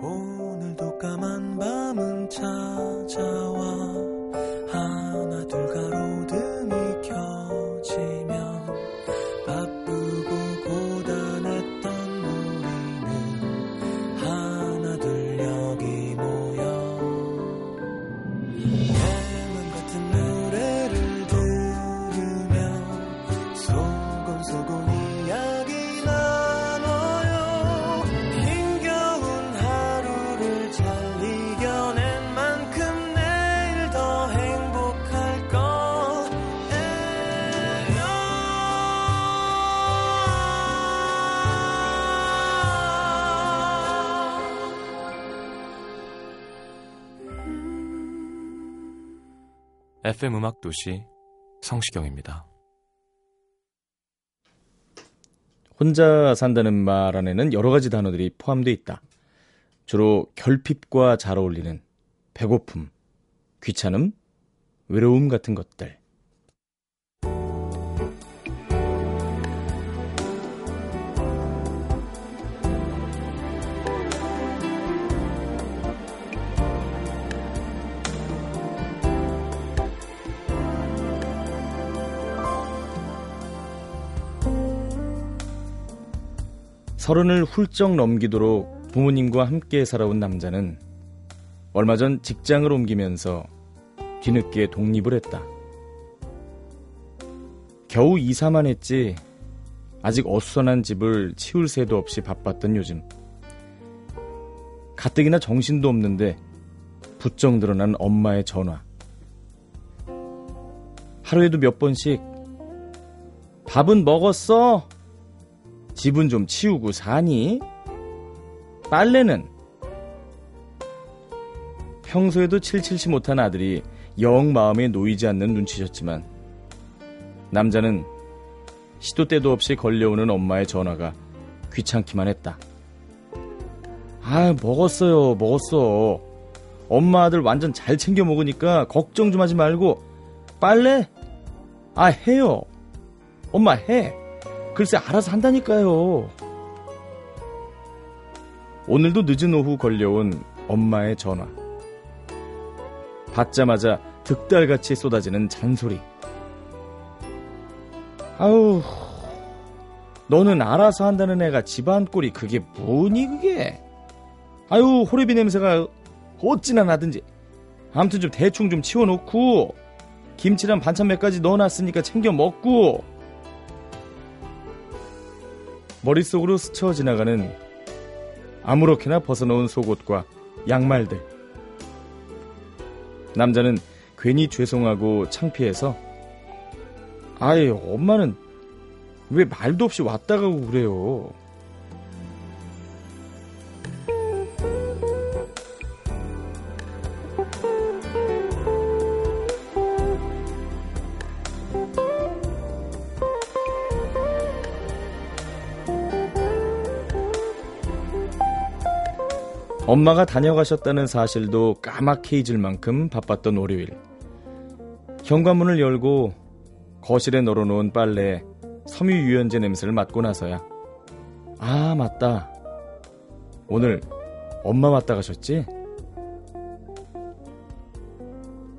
오늘도 까만 밤은 찾아와 FM 음악 도시 성시경입니다. 혼자 산다는 말 안에는 여러 가지 단어들이 포함되어 있다. 주로 결핍과 잘 어울리는 배고픔, 귀찮음, 외로움 같은 것들. 서른을 훌쩍 넘기도록 부모님과 함께 살아온 남자는 얼마 전 직장을 옮기면서 뒤늦게 독립을 했다. 겨우 이사만 했지 아직 어수선한 집을 치울 새도 없이 바빴던 요즘. 가뜩이나 정신도 없는데 부쩍 늘어난 엄마의 전화. 하루에도 몇 번씩 밥은 먹었어? 집은 좀 치우고 사니? 빨래는? 평소에도 칠칠치 못한 아들이 영 마음에 놓이지 않는 눈치셨지만 남자는 시도 때도 없이 걸려오는 엄마의 전화가 귀찮기만 했다. 아, 먹었어요. 먹었어. 엄마 아들 완전 잘 챙겨 먹으니까 걱정 좀 하지 말고 빨래? 아, 해요. 엄마 해. 글쎄 알아서 한다니까요. 오늘도 늦은 오후 걸려온 엄마의 전화. 받자마자 득달같이 쏟아지는 잔소리. 아우, 너는 알아서 한다는 애가 집안 꼴이 그게 뭐니 그게? 아유, 호레비 냄새가 어찌나 나든지. 아무튼 좀 대충 좀 치워놓고 김치랑 반찬 몇 가지 넣어놨으니까 챙겨 먹고 머릿속으로 스쳐 지나가는 아무렇게나 벗어놓은 속옷과 양말들. 남자는 괜히 죄송하고 창피해서 아예 엄마는 왜 말도 없이 왔다 가고 그래요. 엄마가 다녀가셨다는 사실도 까맣게 잊을 만큼 바빴던 월요일. 현관문을 열고 거실에 널어놓은 빨래에 섬유 유연제 냄새를 맡고 나서야 아 맞다. 오늘 엄마 왔다 가셨지?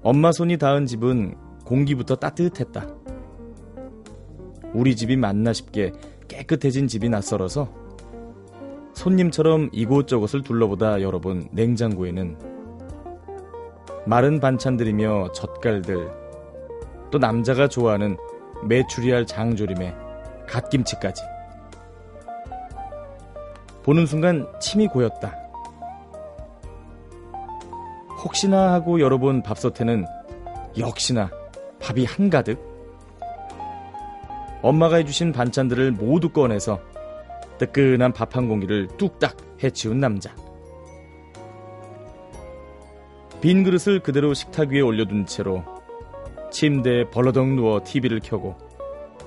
엄마 손이 닿은 집은 공기부터 따뜻했다. 우리 집이 맞나 싶게 깨끗해진 집이 낯설어서 손님처럼 이곳저곳을 둘러보다 열어본 냉장고에는 마른 반찬들이며 젓갈들, 또 남자가 좋아하는 메추리알 장조림에 갓김치까지. 보는 순간 침이 고였다. 혹시나 하고 열어본 밥솥에는 역시나 밥이 한가득. 엄마가 해주신 반찬들을 모두 꺼내서 뜨끈한 밥 한 공기를 뚝딱 해치운 남자. 빈 그릇을 그대로 식탁 위에 올려둔 채로 침대에 벌러덩 누워 TV를 켜고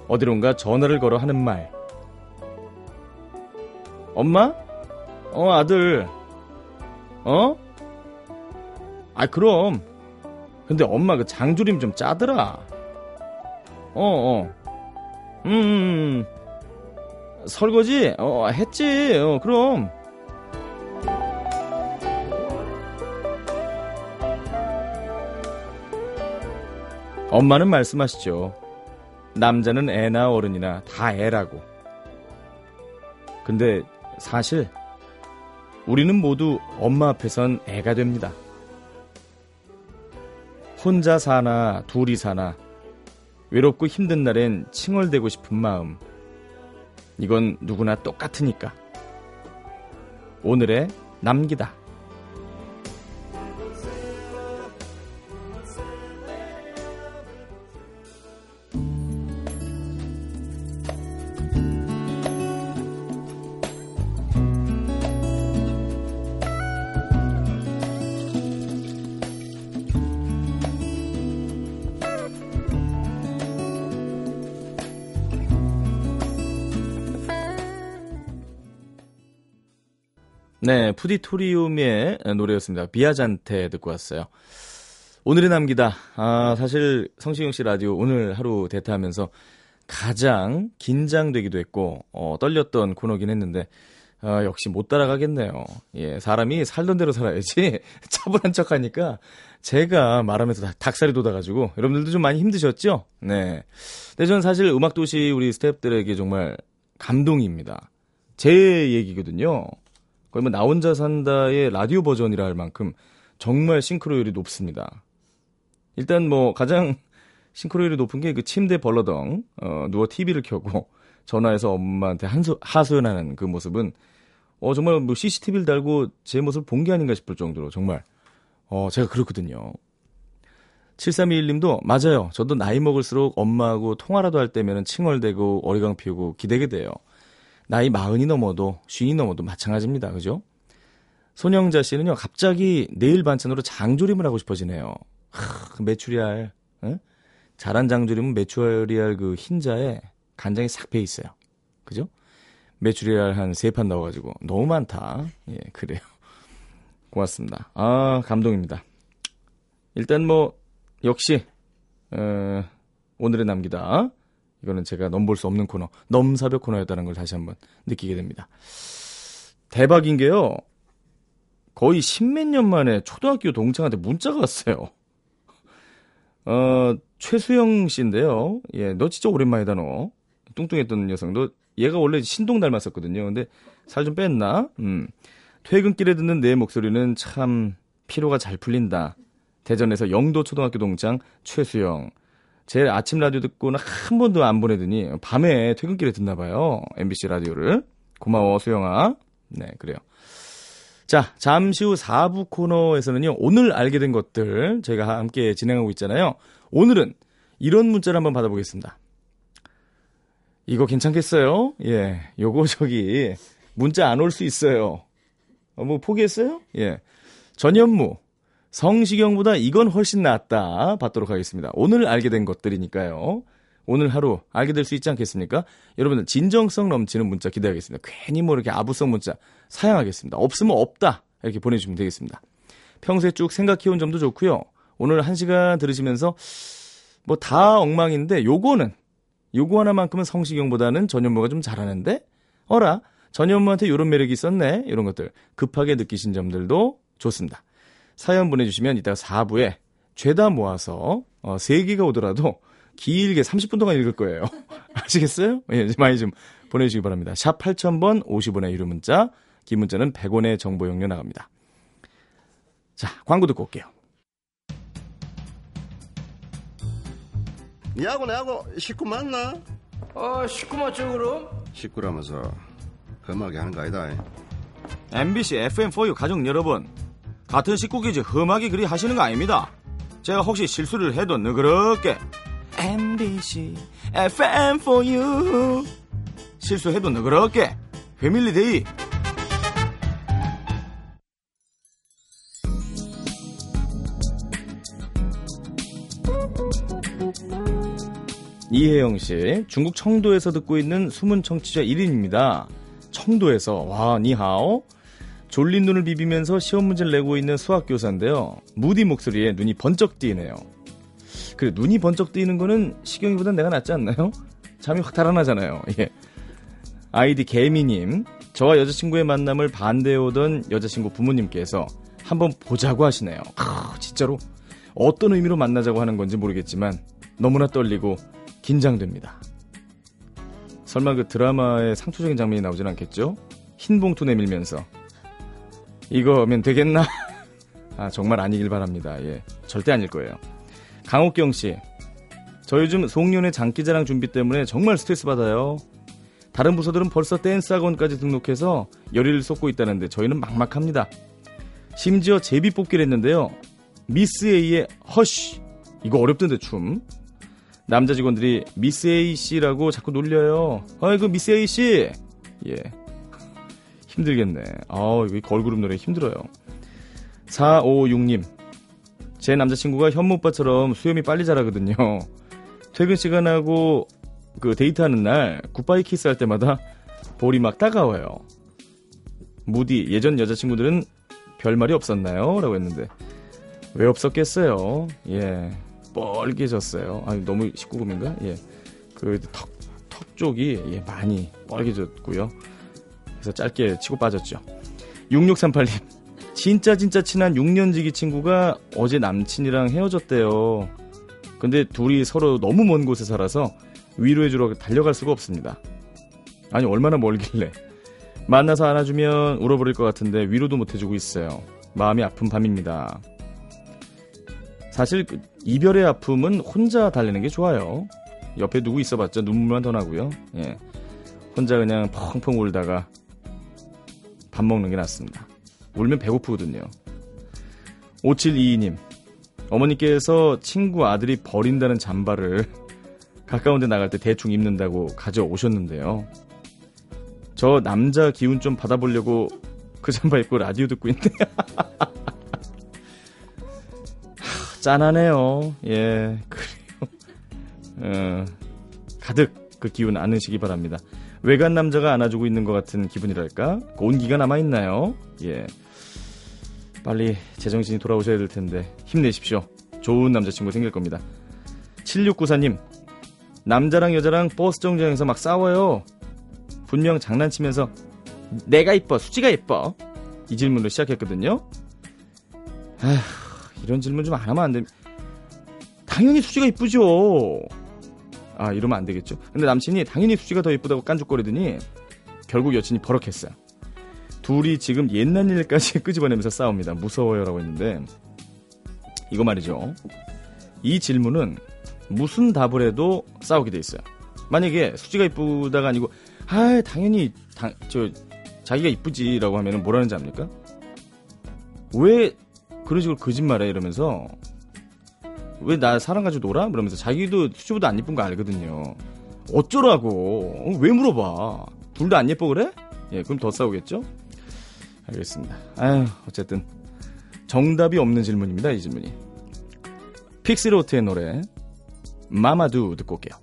어디론가 전화를 걸어 하는 말. 엄마? 어, 아들. 어? 아, 그럼. 근데 엄마 그 장조림 좀 짜더라. 어, 어. 음, 음, 음. 설거지? 어, 했지. 어, 그럼. 엄마는 말씀하시죠. 남자는 애나 어른이나 다 애라고. 근데 사실 우리는 모두 엄마 앞에선 애가 됩니다. 혼자 사나 둘이 사나 외롭고 힘든 날엔 칭얼대고 싶은 마음. 이건 누구나 똑같으니까. 오늘의 남기다. 네, 푸디토리움의 노래였습니다. 비아잔테 듣고 왔어요. 오늘의 남기다. 아, 사실 성시경 씨 라디오 오늘 하루 대타하면서 가장 긴장되기도 했고, 어, 떨렸던 코너긴 했는데, 아, 역시 못 따라가겠네요. 예, 사람이 살던 대로 살아야지 차분한 척 하니까 제가 말하면서 닭살이 돋아가지고 여러분들도 좀 많이 힘드셨죠? 네. 근데 저는 사실 음악도시 우리 스태프들에게 정말 감동입니다. 제 얘기거든요. 거의 뭐 나 혼자 산다의 라디오 버전이라 할 만큼 정말 싱크로율이 높습니다. 일단 뭐 가장 싱크로율이 높은 게 그 침대 벌러덩 어, 누워 TV를 켜고 전화해서 엄마한테 한소, 하소연하는 그 모습은 어 정말 뭐 CCTV를 달고 제 모습을 본 게 아닌가 싶을 정도로 정말 어 제가 그렇거든요. 7321님도 맞아요. 저도 나이 먹을수록 엄마하고 통화라도 할 때면은 칭얼대고 어리광 피우고 기대게 돼요. 나이 마흔이 넘어도 쉰이 넘어도 마찬가지입니다. 그죠? 손영자 씨는요, 갑자기 내일 반찬으로 장조림을 하고 싶어지네요. 하, 그 메추리알, 응? 잘한 장조림은 메추리알 그 흰자에 간장이 싹 배 있어요. 그죠? 메추리알 한 세 판 넣어가지고 너무 많다. 예, 그래요. 고맙습니다. 아, 감동입니다. 일단 뭐 역시 어, 오늘의 남기다. 이거는 제가 넘볼 수 없는 코너, 넘사벽 코너였다는 걸 다시 한번 느끼게 됩니다. 대박인 게요. 거의 십몇 년 만에 초등학교 동창한테 문자가 왔어요. 어, 최수영 씨인데요. 예, 너 진짜 오랜만이다, 너. 뚱뚱했던 녀석. 너, 얘가 원래 신동 닮았었거든요. 근데 살 좀 뺐나? 음. 퇴근길에 듣는 내 목소리는 참 피로가 잘 풀린다. 대전에서 영도 초등학교 동창 최수영. 제 아침 라디오 듣고는 한 번도 안 보내더니 밤에 퇴근길에 듣나 봐요. MBC 라디오를. 고마워, 수영아. 네, 그래요. 자, 잠시 후 4부 코너에서는요, 오늘 알게 된 것들 저희가 함께 진행하고 있잖아요. 오늘은 이런 문자를 한번 받아보겠습니다. 이거 괜찮겠어요? 예, 요거 저기 문자 안 올 수 있어요. 어, 뭐 포기했어요? 예. 전현무 성시경보다 이건 훨씬 낫다 받도록 하겠습니다. 오늘 알게 된 것들이니까요. 오늘 하루 알게 될 수 있지 않겠습니까? 여러분들 진정성 넘치는 문자 기대하겠습니다. 괜히 뭐 이렇게 아부성 문자 사양하겠습니다. 없으면 없다 이렇게 보내주시면 되겠습니다. 평소에 쭉 생각해온 점도 좋고요. 오늘 한 시간 들으시면서 뭐 다 엉망인데 요거는 요거 하나만큼은 성시경보다는 전현무가 좀 잘하는데 어라 전현무한테 요런 매력이 있었네 이런 것들 급하게 느끼신 점들도 좋습니다. 사연 보내주시면 이따가 4부에 죄다 모아서 어, 3개가 오더라도 길게 30분 동안 읽을 거예요. 아시겠어요? 예, 많이 좀 보내주시기 바랍니다. 샵 8000번 50원의 유료 문자, 긴 문자는 100원의 정보 용료 나갑니다. 자, 광고 듣고 올게요. 야구 야구 식구 맞나? 아 식구 맞죠 그럼? 식구라면서 험하게 하는 거 아니다. MBC FM4U 가족 여러분, 같은 식구끼리 험하게 그리 하시는 거 아닙니다. 제가 혹시 실수를 해도 너그럽게 MBC FM4U 실수해도 너그럽게 family day 이혜영 씨, 중국 청도에서 듣고 있는 숨은 청취자 1인입니다. 청도에서, 와, 니하오. 졸린 눈을 비비면서 시험 문제를 내고 있는 수학교사인데요. 무디 목소리에 눈이 번쩍 띄네요. 그래, 눈이 번쩍 뜨이는 거는 시경이보단 내가 낫지 않나요? 잠이 확 달아나잖아요. 예. 아이디 개미님, 저와 여자친구의 만남을 반대해오던 여자친구 부모님께서 한번 보자고 하시네요. 아, 진짜로 어떤 의미로 만나자고 하는 건지 모르겠지만 너무나 떨리고 긴장됩니다. 설마 그 드라마의 상투적인 장면이 나오진 않겠죠? 흰 봉투 내밀면서 이거면 되겠나? 아 정말 아니길 바랍니다. 예, 절대 아닐 거예요. 강옥경 씨, 저 요즘 송년회 장기자랑 준비 때문에 정말 스트레스 받아요. 다른 부서들은 벌써 댄스 학원까지 등록해서 열의를 쏟고 있다는데 저희는 막막합니다. 심지어 제비 뽑기를 했는데요. 미스 A의 Hush 이거 어렵던데 춤. 남자 직원들이 미스 A 씨라고 자꾸 놀려요. 아이고 미스 A 씨. 예. 힘들겠네. 아우 이거 걸그룹 노래 힘들어요. 456님. 제 남자친구가 현무 오빠처럼 수염이 빨리 자라거든요. 퇴근 시간하고 그 데이트하는 날 굿바이 키스할 때마다 볼이 막 따가워요. 무디 예전 여자친구들은 별 말이 없었나요? 라고 했는데 왜 없었겠어요? 예. 뻘개졌어요. 아니 너무 19금인가? 예. 그 턱 턱 쪽이 예, 많이 뻘개졌고요. 그래서 짧게 치고 빠졌죠. 6638님. 진짜 진짜 친한 6년지기 친구가 어제 남친이랑 헤어졌대요. 근데 둘이 서로 너무 먼 곳에 살아서 위로해주러 달려갈 수가 없습니다. 아니 얼마나 멀길래 만나서 안아주면 울어버릴 것 같은데 위로도 못해주고 있어요. 마음이 아픈 밤입니다. 사실 그 이별의 아픔은 혼자 달래는 게 좋아요. 옆에 누구 있어봤자 눈물만 더 나고요. 예. 혼자 그냥 펑펑 울다가 밥 먹는 게 낫습니다. 울면 배고프거든요. 5722님, 어머니께서 친구 아들이 버린다는 잠바를 가까운 데 나갈 때 대충 입는다고 가져오셨는데요. 저 남자 기운 좀 받아보려고 그 잠바 입고 라디오 듣고 있는데. 짠하네요. 예, 그래요. 어, 가득 그 기운 안으시기 바랍니다. 외간 남자가 안아주고 있는 것 같은 기분이랄까? 그 온기가 남아있나요? 예. 빨리 제정신이 돌아오셔야 될 텐데 힘내십시오. 좋은 남자친구 생길 겁니다. 7694님, 남자랑 여자랑 버스 정류장에서 막 싸워요. 분명 장난치면서 내가 이뻐, 수지가 이뻐. 이 질문으로 시작했거든요. 아휴, 이런 질문 좀 안 하면 안 돼. 당연히 수지가 이쁘죠. 아, 이러면 안 되겠죠. 근데 남친이 당연히 수지가 더 이쁘다고 깐죽거리더니 결국 여친이 버럭했어요. 둘이 지금 옛날 일까지 끄집어내면서 싸웁니다. 무서워요라고 했는데 이거 말이죠. 이 질문은 무슨 답을 해도 싸우게 돼 있어요. 만약에 수지가 이쁘다가 아니고 아 당연히 당, 저 자기가 이쁘지라고 하면은 뭐라는지 압니까? 왜 그런 식으로 거짓말해 이러면서 왜 나 사람 가지고 놀아? 그러면서 자기도 수지보다 안 예쁜 거 알거든요. 어쩌라고? 어, 왜 물어봐? 둘 다 안 예뻐 그래? 예, 그럼 더 싸우겠죠? 알겠습니다. 아유, 어쨌든 정답이 없는 질문입니다. 이 질문이. 픽스로트의 노래 마마두 듣고 올게요.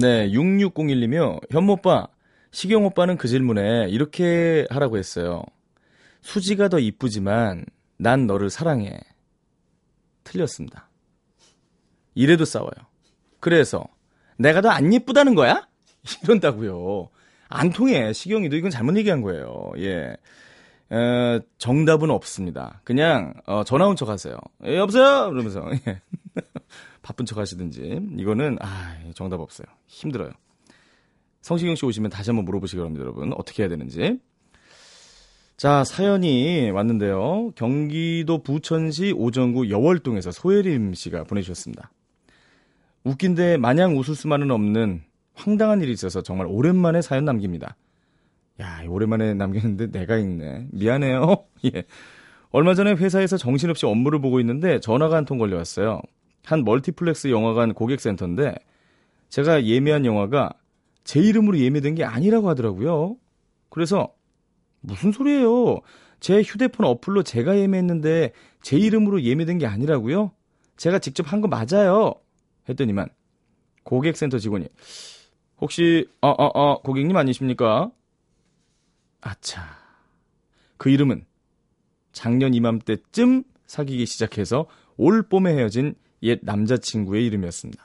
네, 6601님이요. 현모빠, 시경 오빠는 그 질문에 이렇게 하라고 했어요. 수지가 더 이쁘지만 난 너를 사랑해. 틀렸습니다. 이래도 싸워요. 그래서 내가 더 안 예쁘다는 거야? 이런다고요. 안 통해. 시경이도 이건 잘못 얘기한 거예요. 예. 어, 정답은 없습니다. 그냥 어, 전화 온 척 하세요. 예, 여보세요? 그러면서 예. 바쁜 척 하시든지 이거는 아 정답 없어요. 힘들어요. 성시경 씨 오시면 다시 한번 물어보시기 바랍니다, 여러분. 어떻게 해야 되는지. 자, 사연이 왔는데요. 경기도 부천시 오정구 여월동에서 소혜림 씨가 보내주셨습니다. 웃긴데 마냥 웃을 수만은 없는 황당한 일이 있어서 정말 오랜만에 사연 남깁니다. 야, 오랜만에 남겼는데 내가 읽네. 미안해요. 예. 얼마 전에 회사에서 정신없이 업무를 보고 있는데 전화가 한 통 걸려왔어요. 한 멀티플렉스 영화관 고객센터인데 제가 예매한 영화가 제 이름으로 예매된 게 아니라고 하더라고요. 그래서 무슨 소리예요? 제 휴대폰 어플로 제가 예매했는데 제 이름으로 예매된 게 아니라고요? 제가 직접 한 거 맞아요. 했더니만 고객센터 직원이 혹시 어어어 고객님 아니십니까? 아차 그 이름은 작년 이맘때쯤 사귀기 시작해서 올 봄에 헤어진 옛 남자친구의 이름이었습니다.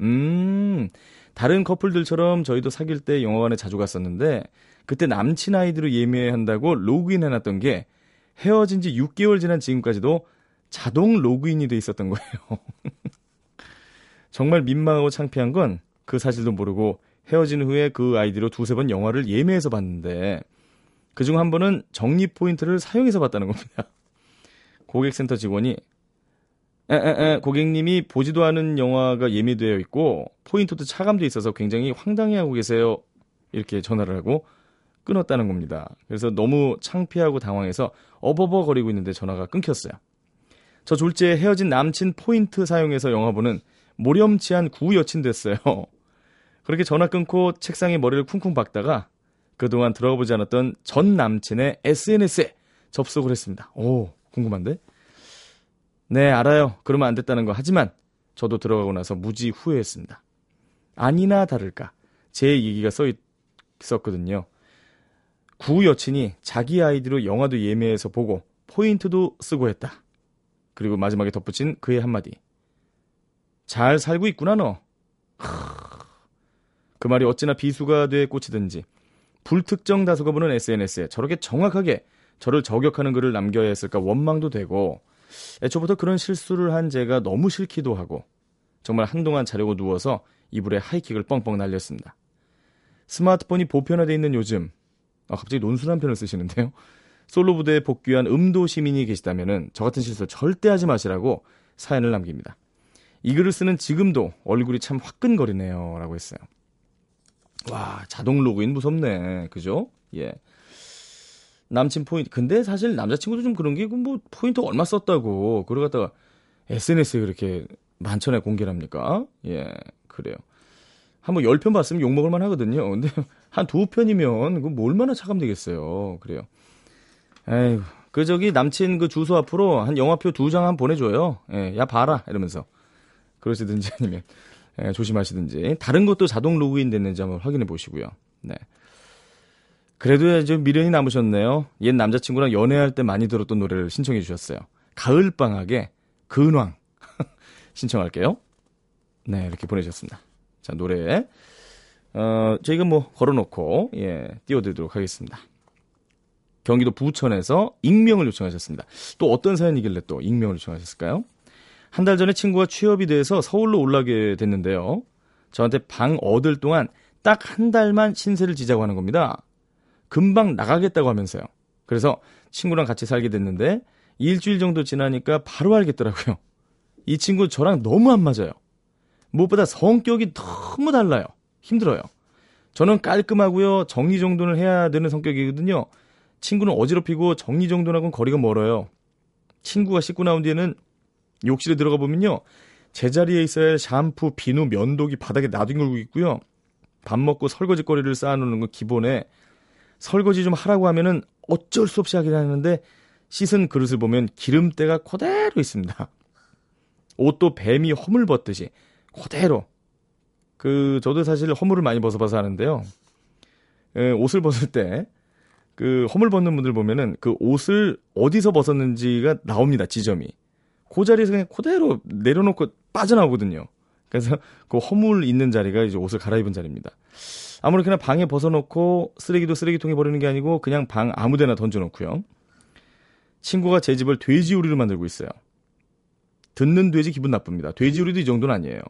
음, 다른 커플들처럼 저희도 사귈 때 영화관에 자주 갔었는데 그때 남친 아이디로 예매한다고 로그인 해놨던 게 헤어진 지 6개월 지난 지금까지도 자동 로그인이 돼 있었던 거예요. 정말 민망하고 창피한 건 그 사실도 모르고 헤어진 후에 그 아이디로 두세 번 영화를 예매해서 봤는데 그중 한 번은 적립 포인트를 사용해서 봤다는 겁니다. 고객센터 직원이 에 에 에 고객님이 보지도 않은 영화가 예매되어 있고 포인트도 차감돼 있어서 굉장히 황당해하고 계세요. 이렇게 전화를 하고 끊었다는 겁니다. 그래서 너무 창피하고 당황해서 어버버거리고 있는데 전화가 끊겼어요. 저 졸지에 헤어진 남친 포인트 사용해서 영화 보는 모렴치한 구 여친 됐어요. 그렇게 전화 끊고 책상에 머리를 쿵쿵 박다가 그동안 들어보지 않았던 전 남친의 SNS에 접속을 했습니다. 오, 궁금한데? 네, 알아요. 그러면 안 됐다는 거. 하지만 저도 들어가고 나서 무지 후회했습니다. 아니나 다를까. 제 얘기가 써 있었거든요. 구 여친이 자기 아이디로 영화도 예매해서 보고 포인트도 쓰고 했다. 그리고 마지막에 덧붙인 그의 한마디. 잘 살고 있구나 너. 그 말이 어찌나 비수가 돼 꽂히든지 불특정 다수가 보는 SNS에 저렇게 정확하게 저를 저격하는 글을 남겨야 했을까 원망도 되고 애초부터 그런 실수를 한 제가 너무 싫기도 하고 정말 한동안 자려고 누워서 이불에 하이킥을 뻥뻥 날렸습니다. 스마트폰이 보편화돼 있는 요즘 아, 갑자기 논술 한 편을 쓰시는데요. 솔로 부대에 복귀한 음도 시민이 계시다면 저 같은 실수 절대 하지 마시라고 사연을 남깁니다. 이 글을 쓰는 지금도 얼굴이 참 화끈거리네요. 라고 했어요. 와, 자동 로그인 무섭네. 그죠? 예. 남친 포인트. 근데 사실 남자친구도 좀 그런 게, 뭐, 포인트 얼마 썼다고. 그걸 갖다가 SNS에 그렇게 만천에 공개를 합니까? 예, 그래요. 한번 10편 봤으면 욕먹을만 하거든요. 근데 한 두 편이면, 그뭐 얼마나 차감되겠어요. 그래요. 에이구. 그 저기 남친 그 주소 앞으로 한 영화표 두 장 한 보내줘요. 예, 야, 봐라. 이러면서. 그러시든지 아니면, 예, 조심하시든지. 다른 것도 자동 로그인 됐는지 한번 확인해 보시고요. 네. 그래도 좀 미련이 남으셨네요. 옛 남자친구랑 연애할 때 많이 들었던 노래를 신청해 주셨어요. 가을방학의 근황. 신청할게요. 네, 이렇게 보내주셨습니다. 자, 노래. 어, 저희가 뭐 걸어놓고, 예, 띄워드리도록 하겠습니다. 경기도 부천에서 익명을 요청하셨습니다. 또 어떤 사연이길래 또 익명을 요청하셨을까요? 한 달 전에 친구가 취업이 돼서 서울로 올라게 됐는데요. 저한테 방 얻을 동안 딱 한 달만 신세를 지자고 하는 겁니다. 금방 나가겠다고 하면서요. 그래서 친구랑 같이 살게 됐는데 일주일 정도 지나니까 바로 알겠더라고요. 이 친구 저랑 너무 안 맞아요. 무엇보다 성격이 너무 달라요. 힘들어요. 저는 깔끔하고요. 정리정돈을 해야 되는 성격이거든요. 친구는 어지럽히고 정리정돈하고는 거리가 멀어요. 친구가 씻고 나온 뒤에는 욕실에 들어가 보면요. 제자리에 있어야 할 샴푸, 비누, 면도기 바닥에 놔두고 있고요. 밥 먹고 설거지 거리를 쌓아놓는 건 기본에 설거지 좀 하라고 하면은 어쩔 수 없이 하긴 하는데 씻은 그릇을 보면 기름때가 그대로 있습니다. 옷도 뱀이 허물 벗듯이 그대로. 그 저도 사실 허물을 많이 벗어봐서 하는데요. 에, 옷을 벗을 때 그 허물 벗는 분들 보면은 그 옷을 어디서 벗었는지가 나옵니다. 지점이. 그 자리에서 그냥 그대로 내려놓고 빠져나오거든요. 그래서 그 허물 있는 자리가 이제 옷을 갈아입은 자리입니다. 아무렇게나 방에 벗어놓고 쓰레기도 쓰레기통에 버리는 게 아니고 그냥 방 아무데나 던져놓고요. 친구가 제 집을 돼지우리로 만들고 있어요. 듣는 돼지 기분 나쁩니다. 돼지우리도 이 정도는 아니에요.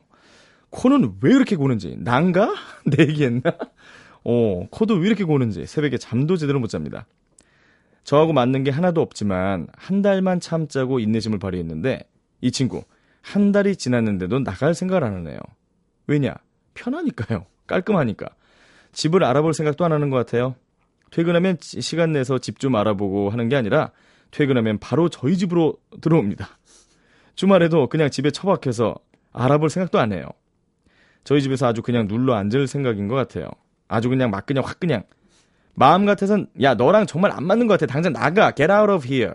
코는 왜 이렇게 고는지 난가? 내 얘기했나? 어, 코도 왜 이렇게 고는지 새벽에 잠도 제대로 못 잡니다. 저하고 맞는 게 하나도 없지만 한 달만 참자고 인내심을 발휘했는데 이 친구 한 달이 지났는데도 나갈 생각을 안 하네요. 왜냐? 편하니까요. 깔끔하니까. 집을 알아볼 생각도 안 하는 것 같아요. 퇴근하면 지- 시간 내서 집 좀 알아보고 하는 게 아니라 퇴근하면 바로 저희 집으로 들어옵니다. 주말에도 그냥 집에 처박혀서 알아볼 생각도 안 해요. 저희 집에서 아주 그냥 눌러 앉을 생각인 것 같아요. 아주 그냥 막 그냥 확 그냥 마음 같아선 야 너랑 정말 안 맞는 것 같아 당장 나가 get out of here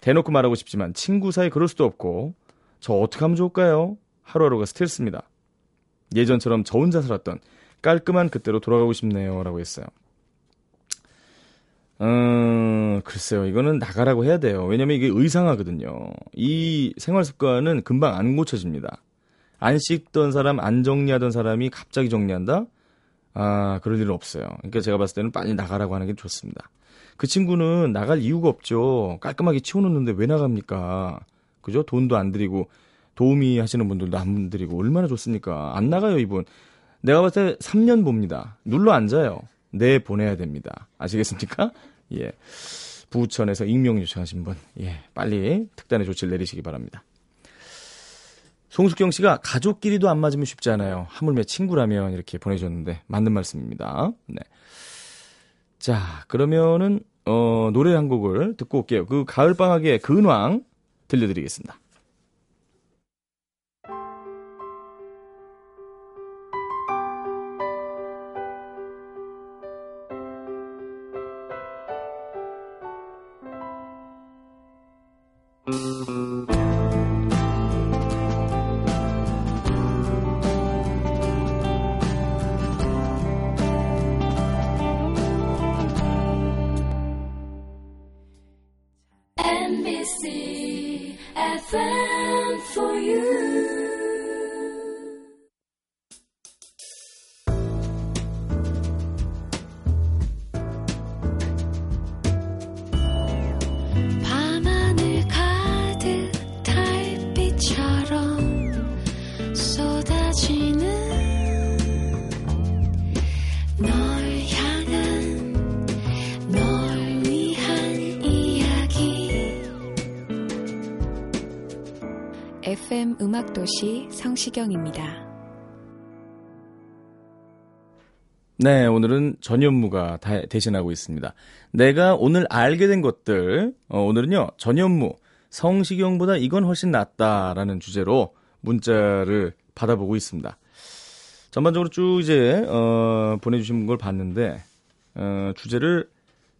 대놓고 말하고 싶지만 친구 사이 그럴 수도 없고 저 어떻게 하면 좋을까요? 하루하루가 스트레스입니다. 예전처럼 저 혼자 살았던 깔끔한 그때로 돌아가고 싶네요 라고 했어요. 음, 글쎄요. 이거는 나가라고 해야 돼요. 왜냐면 이게 의상하거든요. 이 생활 습관은 금방 안 고쳐집니다. 안 씻던 사람, 안 정리하던 사람이 갑자기 정리한다? 아, 그럴 일은 없어요. 그러니까 제가 봤을 때는 빨리 나가라고 하는 게 좋습니다. 그 친구는 나갈 이유가 없죠. 깔끔하게 치워놓는데 왜 나갑니까? 그죠? 돈도 안 들이고, 도우미 하시는 분들도 안 들이고, 얼마나 좋습니까? 안 나가요, 이분. 내가 봤을 때 3년 봅니다. 눌러 앉아요. 내 보내야 됩니다. 아시겠습니까? 예. 부천에서 익명 요청하신 분, 예. 빨리 특단의 조치를 내리시기 바랍니다. 송숙경 씨가 가족끼리도 안 맞으면 쉽지 않아요. 하물며 친구라면 이렇게 보내주셨는데 맞는 말씀입니다. 네. 자, 그러면은 어, 노래 한 곡을 듣고 올게요. 그 가을 방학의 근황 들려드리겠습니다. NBC FM for you. 도시 성시경입니다. 네, 오늘은 전현무가 다- 대신하고 있습니다. 내가 오늘 알게 된 것들, 어, 오늘은요, 전현무, 성시경보다 이건 훨씬 낫다라는 주제로 문자를 받아보고 있습니다. 전반적으로 쭉 이제, 어, 보내주신 걸 봤는데, 어, 주제를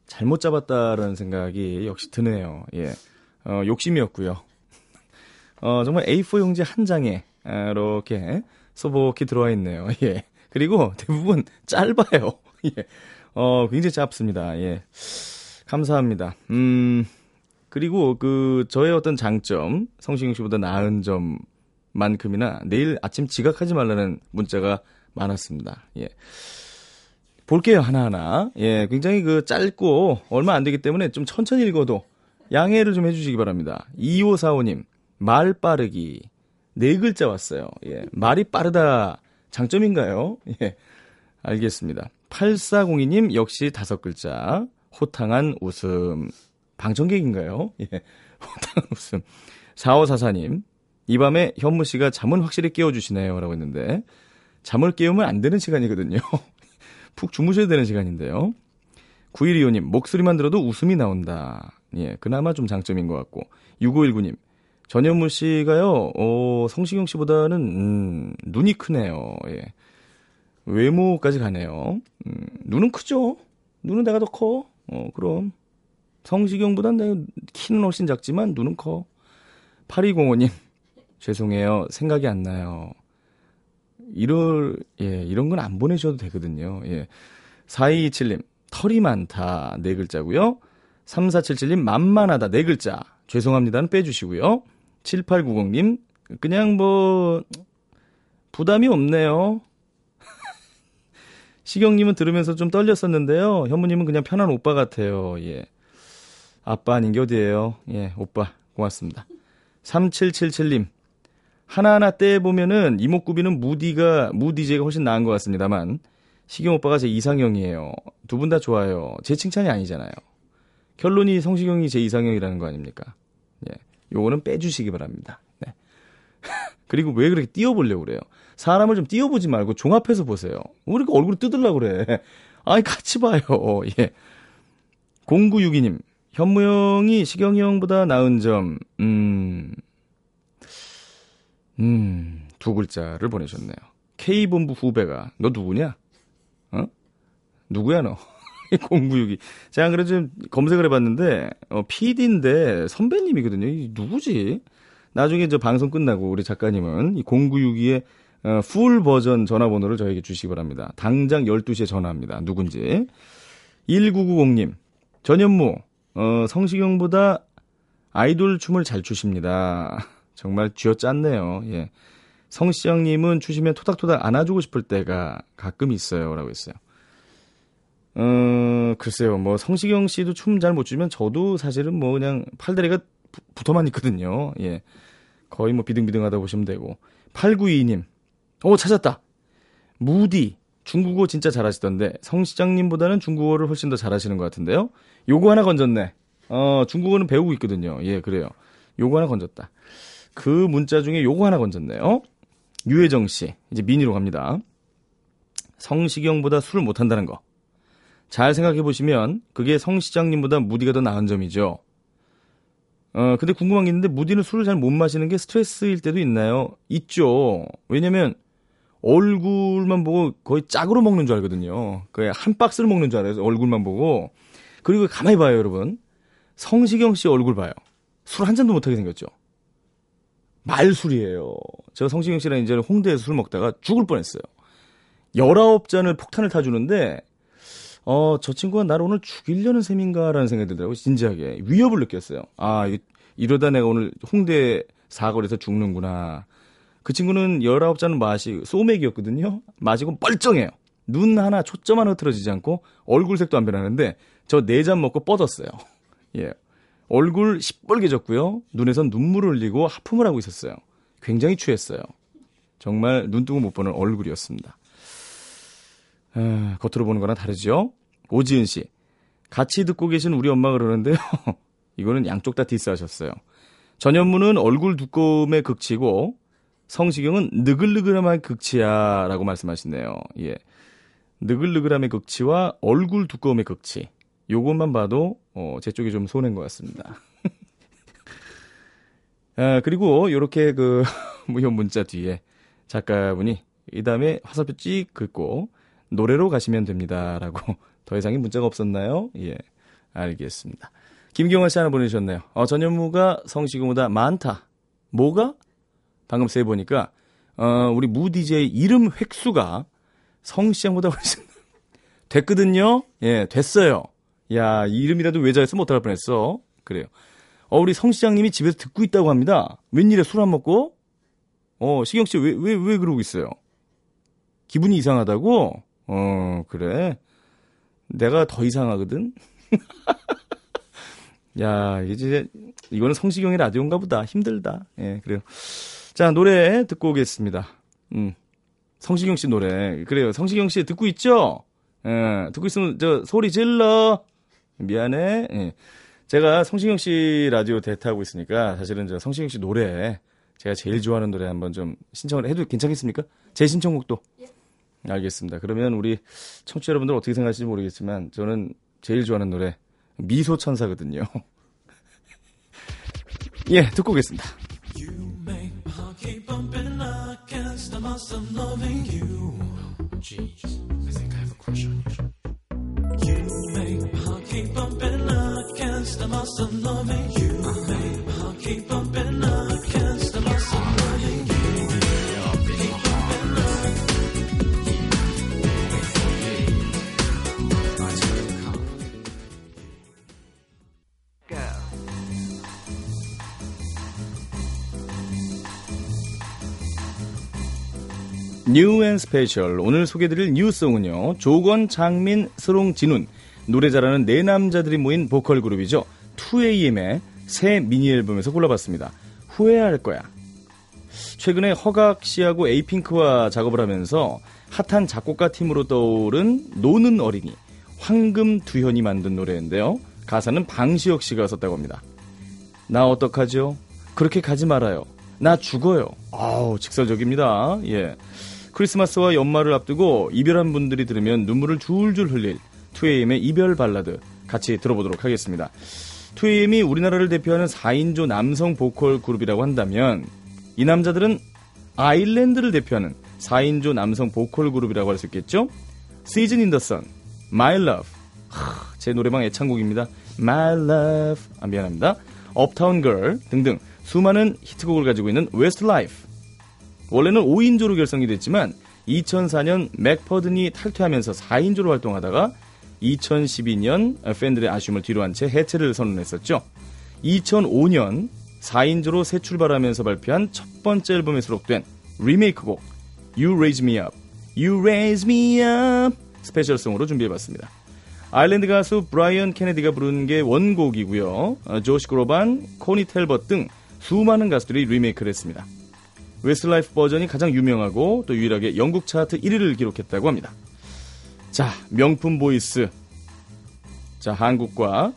잘못 잡았다라는 생각이 역시 드네요. 예. 어, 욕심이었고요. 어, 정말 A4 용지 한 장에, 아, 이렇게 소복히 들어와 있네요. 예. 그리고 대부분 짧아요. 예. 어, 굉장히 짧습니다. 예. 감사합니다. 음, 그리고 그, 저의 어떤 장점, 성시경 씨보다 나은 점만큼이나 내일 아침 지각하지 말라는 문자가 많았습니다. 예. 볼게요, 하나하나. 예, 굉장히 그 짧고 얼마 안 되기 때문에 좀 천천히 읽어도 양해를 좀 해주시기 바랍니다. 2545님, 말 빠르기. 네 글자 왔어요. 예, 말이 빠르다. 장점인가요? 예, 알겠습니다. 8402님, 역시 다섯 글자. 호탕한 웃음. 방청객인가요? 예, 호탕한 웃음. 4544님, 이 밤에 현무 씨가 잠은 확실히 깨워주시네요. 라고 했는데, 잠을 깨우면 안 되는 시간이거든요. 푹 주무셔야 되는 시간인데요. 9125님, 목소리만 들어도 웃음이 나온다. 예, 그나마 좀 장점인 것 같고. 6519님, 전현무 씨가요, 어, 성시경 씨보다는, 음, 눈이 크네요. 예. 외모까지 가네요. 음, 눈은 크죠? 눈은 내가 더 커. 어, 그럼. 성시경보단 내가 키는 훨씬 작지만 눈은 커. 8205님, 죄송해요. 생각이 안 나요. 이럴, 예, 이런 건 안 보내셔도 되거든요. 예. 4227님, 털이 많다. 네 글자고요 3477님, 만만하다. 네 글자. 죄송합니다는 빼주시고요. 7890님, 그냥 뭐, 부담이 없네요. 시경님은 들으면서 좀 떨렸었는데요. 현무님은 그냥 편한 오빠 같아요. 예. 아빠 아닌 게 어디예요? 예, 오빠. 고맙습니다. 3777님, 하나하나 떼보면은 이목구비는 무디가, 무디제가 훨씬 나은 것 같습니다만, 시경 오빠가 제 이상형이에요. 두 분 다 좋아요. 제 칭찬이 아니잖아요. 결론이 성시경이 제 이상형이라는 거 아닙니까? 예. 요거는 빼주시기 바랍니다. 네. 그리고 왜 그렇게 띄워보려고 그래요? 사람을 좀 띄워보지 말고 종합해서 보세요. 왜 이렇게 얼굴을 뜯으려고 그래? 아니, 같이 봐요. 예. 0962님, 현무 형이 시경이 형보다 나은 점, 음, 음, 두 글자를 보내셨네요. K본부 후배가, 너 누구냐? 어? 누구야, 너? 0962. 제가 그래도 좀 검색을 해봤는데, 어, PD인데 선배님이거든요. 이 누구지? 나중에 저 방송 끝나고 우리 작가님은 이 0962의 어, 풀 버전 전화번호를 저에게 주시기 바랍니다. 당장 12시에 전화합니다. 누군지. 1990님. 전현무, 어, 성시경보다 아이돌 춤을 잘 추십니다. 정말 쥐어 짰네요. 예. 성시경님은 추시면 토닥토닥 안아주고 싶을 때가 가끔 있어요. 라고 했어요. 어, 글쎄요. 뭐, 성시경 씨도 춤 잘 못 추면 저도 사실은 뭐 그냥 팔다리가 부- 붙어만 있거든요. 예. 거의 뭐 비등비등하다 보시면 되고. 8922님. 오, 찾았다. 무디. 중국어 진짜 잘하시던데 성 시장님보다는 중국어를 훨씬 더 잘하시는 것 같은데요. 요거 하나 건졌네. 어, 중국어는 배우고 있거든요. 예, 그래요. 요거 하나 건졌다. 그 문자 중에 요거 하나 건졌네요. 유혜정 씨. 이제 미니로 갑니다. 성시경보다 술을 못한다는 거. 잘 생각해 보시면 그게 성 시장님보다 무디가 더 나은 점이죠. 어, 근데 궁금한 게 있는데 무디는 술을 잘 못 마시는 게 스트레스일 때도 있나요? 있죠. 왜냐면 얼굴만 보고 거의 짝으로 먹는 줄 알거든요. 거의 한 박스를 먹는 줄 알아요. 얼굴만 보고. 그리고 가만히 봐요, 여러분. 성시경 씨 얼굴 봐요. 술 한 잔도 못하게 생겼죠. 말술이에요. 제가 성시경 씨랑 이제 홍대에서 술 먹다가 죽을 뻔했어요. 19잔을 폭탄을 타주는데, 어, 저 친구가 나를 오늘 죽이려는 셈인가라는 생각이 들더라고요. 진지하게. 위협을 느꼈어요. 아, 이- 이러다 내가 오늘 홍대 사거리에서 죽는구나. 그 친구는 19잔을 마시, 소맥이었거든요. 마시고 뻘쩡해요. 눈 하나, 초점 하나 흐트러지지 않고 얼굴색도 안 변하는데 저 네 잔 먹고 뻗었어요. 예. 얼굴 시뻘개졌고요. 눈에선 눈물을 흘리고 하품을 하고 있었어요. 굉장히 취했어요. 정말 눈 뜨고 못 보는 얼굴이었습니다. 아, 겉으로 보는 거랑 다르죠? 오지은 씨. 같이 듣고 계신 우리 엄마가 그러는데요. 이거는 양쪽 다 디스하셨어요. 전현무는 얼굴 두꺼움의 극치고 성시경은 느글느글함의 극치야 라고 말씀하시네요. 예. 느글느글함의 극치와 얼굴 두꺼움의 극치. 요것만 봐도 어, 제 쪽이 좀 손해인 것 같습니다. 아, 그리고 요렇게 그 무효 문자 뒤에 작가분이 이 다음에 화살표 찍 긋고 노래로 가시면 됩니다라고 더 이상의 문자가 없었나요? 예, 알겠습니다. 김경환 씨 하나 보내주셨네요. 어, 전현무가 성시경보다 많다. 뭐가? 방금 세 보니까 어, 우리 무 DJ 이름 획수가 성시경보다 훨씬 됐거든요. 예, 됐어요. 야, 이 이름이라도 외자에서 못할 뻔했어. 그래요. 어, 우리 성 시장님이 집에서 듣고 있다고 합니다. 웬일에 술 안 먹고? 어, 시경 씨 왜 왜 왜 그러고 있어요? 기분이 이상하다고? 어, 그래. 내가 더 이상하거든. 야, 이제 이거는 성시경의 라디오인가 보다. 힘들다. 예, 그래요. 자, 노래 듣고 오겠습니다. 음. 성시경 씨 노래. 그래요. 성시경 씨 듣고 있죠? 예, 듣고 있으면 저 소리 질러. 미안해. 예. 제가 성시경 씨 라디오 대타하고 있으니까 사실은 저 성시경 씨 노래 제가 제일 좋아하는 노래 한번 좀 신청을 해도 괜찮겠습니까? 제 신청곡도. 알겠습니다. 그러면 우리 청취자 여러분들 어떻게 생각하실지 모르겠지만 저는 제일 좋아하는 노래 미소 천사거든요. 예, 듣고 오겠습니다. New and Special 오늘 소개드릴 new song은요 조권, 창민, 슬옹, 진운 노래 잘하는 네 남자들이 모인 보컬 그룹이죠 2AM의 새 미니 앨범에서 골라봤습니다 후회할 거야 최근에 허각 씨하고 에이핑크와 작업을 하면서 핫한 작곡가 팀으로 떠오른 노는 어린이 황금두현이 만든 노래인데요 가사는 방시혁 씨가 썼다고 합니다 나 어떡하죠? 그렇게 가지 말아요. 나 죽어요. 아우, 직설적입니다. 예. 크리스마스와 연말을 앞두고 이별한 분들이 들으면 눈물을 줄줄 흘릴 2AM의 이별 발라드 같이 들어보도록 하겠습니다. 2AM이 우리나라를 대표하는 4인조 남성 보컬 그룹이라고 한다면 이 남자들은 아일랜드를 대표하는 4인조 남성 보컬 그룹이라고 할 수 있겠죠? The Sun, My Love, 하, 제 노래방 애창곡입니다. My Love, 아, 미안합니다. Uptown Girl 등등 수많은 히트곡을 가지고 있는 웨스트 라이프. 원래는 5인조로 결성이 됐지만 2004년 맥퍼든이 탈퇴하면서 4인조로 활동하다가 2012년 팬들의 아쉬움을 뒤로한 채 해체를 선언했었죠. 2005년 4인조로 새 출발하면서 발표한 첫 번째 앨범에 수록된 리메이크곡 You Raise Me Up, You Raise Me Up special song으로 준비해봤습니다. 아일랜드 가수 브라이언 케네디가 부른 게 원곡이고요. 어, 조시 그로반, 코니 텔벗 등 수많은 가수들이 리메이크를 했습니다. 웨스트라이프 버전이 가장 유명하고 또 유일하게 영국 차트 1위를 기록했다고 합니다. 자, 명품 voice. 자, 한국과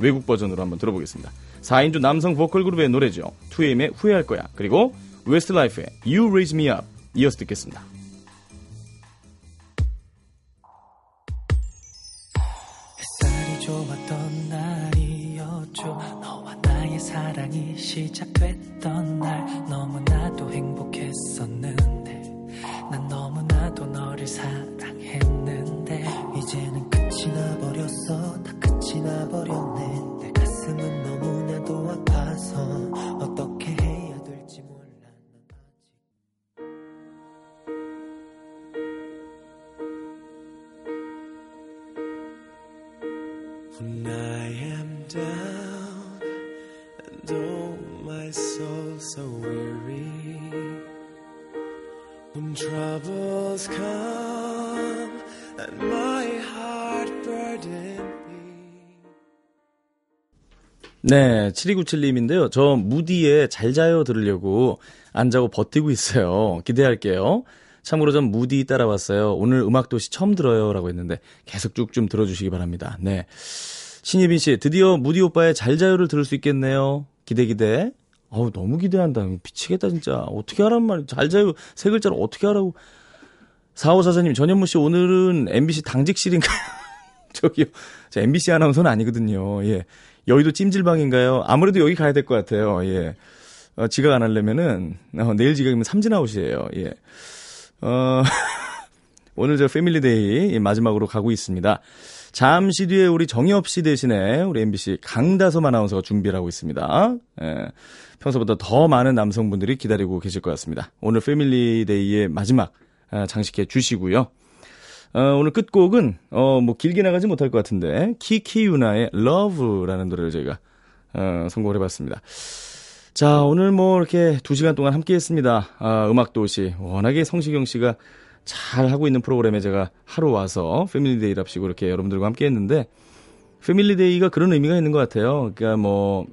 외국 버전으로 한번 들어보겠습니다. 4인조 남성 보컬 그룹의 노래죠. 2AM의 후회할 거야. 그리고 웨스트라이프의 You Raise Me Up 이어서 듣겠습니다. 햇살이 좋았던 날이었죠 너와 나의 사랑이 시작됐던 날 나도 너를 사 네, 7297님인데요. 저 무디에 잘 자요 들으려고 안 자고 버티고 있어요. 기대할게요. 참고로 전 무디 따라왔어요. 오늘 음악도시 처음 들어요. 라고 했는데 계속 쭉 좀 들어주시기 바랍니다. 네. 신예빈 씨, 드디어 무디 오빠의 잘 자요를 들을 수 있겠네요. 기대, 기대. 어우, 너무 기대한다. 미치겠다, 진짜. 어떻게 하란 말이야. 잘 자요 세 글자를 어떻게 하라고. 4544님, 전현무 씨, 오늘은 MBC 당직실인가요? 저기요. 저 MBC 아나운서는 아니거든요. 예. 여의도 찜질방인가요? 아무래도 여기 가야 될 것 같아요. 예. 어, 지각 안 하려면은, 어, 내일 지각이면 삼진아웃이에요. 예. 어, 오늘 저 family day 마지막으로 가고 있습니다. 잠시 뒤에 우리 정엽 씨 대신에 우리 MBC 강다솜 아나운서가 준비를 하고 있습니다. 예, 평소보다 더 많은 남성분들이 기다리고 계실 것 같습니다. 오늘 family day의 마지막 아, 장식해 주시고요. 어, 오늘 끝곡은 어, 뭐 길게 나가지 못할 것 같은데 키키 유나의 Love라는 노래를 저희가 어, 선곡을 해봤습니다. 자, 오늘 뭐 이렇게 두 시간 동안 함께 했습니다. 아, 음악도시. 워낙에 성시경 씨가 잘 하고 있는 프로그램에 제가 하루 와서 family day랍시고 이렇게 여러분들과 함께 했는데, family day가 그런 의미가 있는 것 같아요. 그러니까 뭐,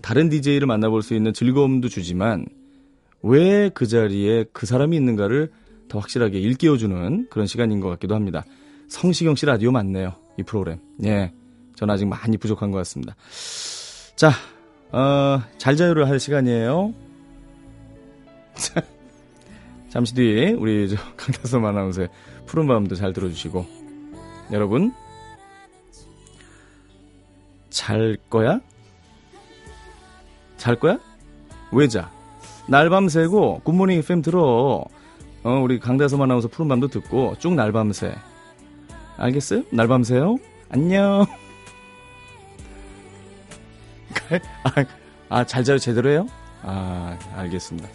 다른 DJ를 만나볼 수 있는 즐거움도 주지만, 왜 그 자리에 그 사람이 있는가를 더 확실하게 일깨워주는 그런 시간인 것 같기도 합니다. 성시경 씨 라디오 맞네요. 이 프로그램. 예. 전 아직 많이 부족한 것 같습니다. 자, 어, 잘 자유를 할 시간이에요. 자, 잠시 뒤에 우리 저 강다솜 아나운서의 푸른 밤도 잘 들어주시고 여러분 잘 거야? 잘 거야? 왜 자? 날 밤 새고 굿모닝 FM 들어. 어, 우리 강다솜 아나운서 푸른 밤도 듣고 쭉 날밤 새. 알겠어요? 날밤 새요. 안녕. 아, 아, 잘 자요 제대로 해요? 아, 알겠습니다.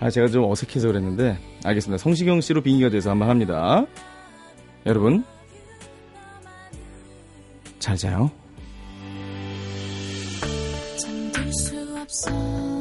아, 제가 좀 어색해서 그랬는데, 알겠습니다. 성시경 씨로 빙의가 돼서 한번 합니다. 여러분, 잘 자요. 잠들 수 없어